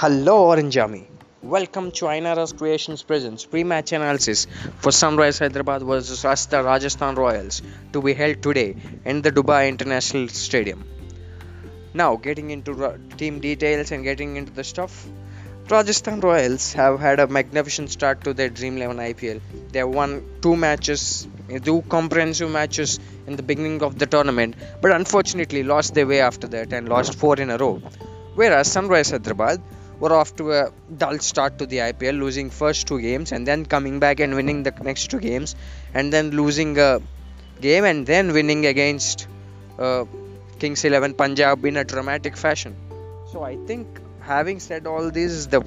Hello Orange Army. Welcome to Ainara's Creations Presents pre-match analysis for Sunrise Hyderabad versus Rasta Rajasthan Royals to be held today in the Dubai International Stadium. Now, getting into team details and getting into the stuff. Rajasthan Royals have had a magnificent start to their Dream 11 IPL. They have won two matches, two comprehensive matches in the beginning of the tournament, but unfortunately lost their way after that and lost four in a row. Whereas Sunrise Hyderabad were off to a dull start to the IPL, losing first two games and then coming back and winning the next two games, and then losing a game and then winning against uh, Kings 11 Punjab in a dramatic fashion. So I think, having said all this, the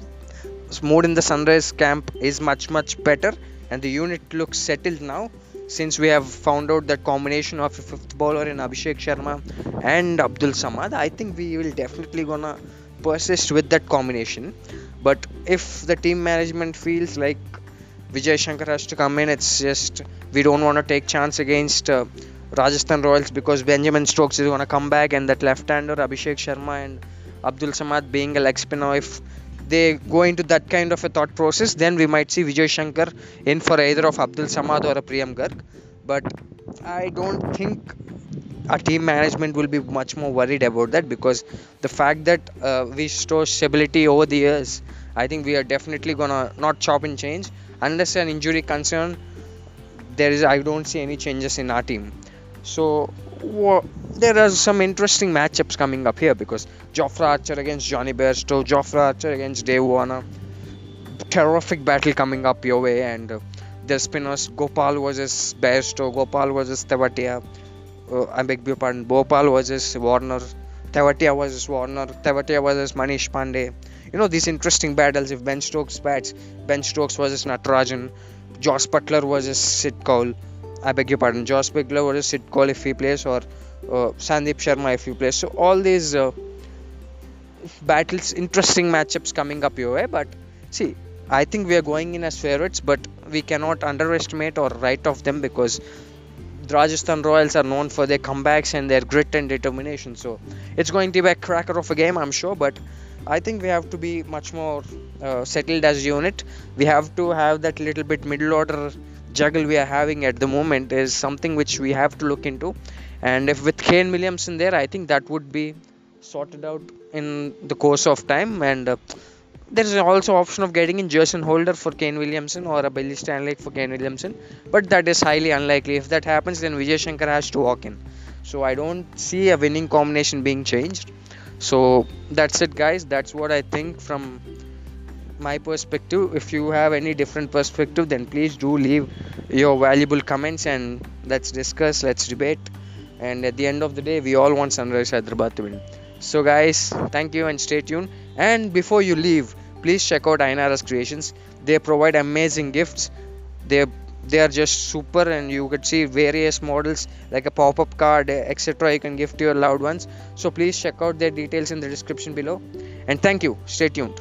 mood in the Sunrise camp is much much better, and the unit looks settled now. Since we have found out that combination of a fifth bowler in Abhishek Sharma and Abdul Samad, I think we will definitely gonna persist with that combination. But if the team management feels like Vijay Shankar has to come in, it's just we don't want to take chance against uh, Rajasthan Royals because Benjamin Stokes is going to come back and that left-hander Abhishek Sharma and Abdul Samad being a leg spinner. If they go into that kind of a thought process, then we might see Vijay Shankar in for either of Abdul Samad or a Priyam Garg. But I don't think our team management will be much more worried about that because the fact that uh, we store stability over the years, I think we are definitely gonna not chop and change unless an injury concern. There is, I don't see any changes in our team. So there are some interesting matchups coming up here because Jofra Archer against Jonny Bairstow, Jofra Archer against Dave Warner. Terrific battle coming up your way, and uh, the spinners Gopal versus Bairstow, Gopal versus Tewatia. Uh, I beg your pardon, Bhopal versus Warner, Tewatia versus Warner, Tewatia versus Manish Pandey. You know these interesting battles. If Ben Stokes bats, Ben Stokes versus Natarajan, Josh Buttler versus Sid Kaul. I beg your pardon, Josh Buttler versus Sid Kaul if he plays, or uh, Sandeep Sharma if he plays. So all these uh, battles, interesting matchups coming up your way. But see, I think we are going in as favorites, but we cannot underestimate or write off them because Rajasthan Royals are known for their comebacks and their grit and determination. So it's going to be a cracker of a game, I'm sure. But I think we have to be much more uh, settled as a unit. We have to have that little bit middle order juggle we are having at the moment is something which we have to look into. And if with Kane Williamson there, I think that would be sorted out in the course of time. And uh, there is also option of getting in Jason Holder for Kane Williamson or a Billy Stanlake for Kane Williamson, but that is highly unlikely. If that happens, then Vijay Shankar has to walk in. So I don't see a winning combination being changed. So that's it, guys. That's what I think from my perspective. If you have any different perspective, then please do leave your valuable comments and let's discuss, let's debate. And at the end of the day, we all want Sunrise Hyderabad to win. So, guys, thank you and stay tuned. And before you leave, please check out Ainara's Creations. They provide amazing gifts. They they are just super, and you could see various models like a pop-up card, etc. You can give to your loved ones. So please check out their details in the description below. And thank you. Stay tuned.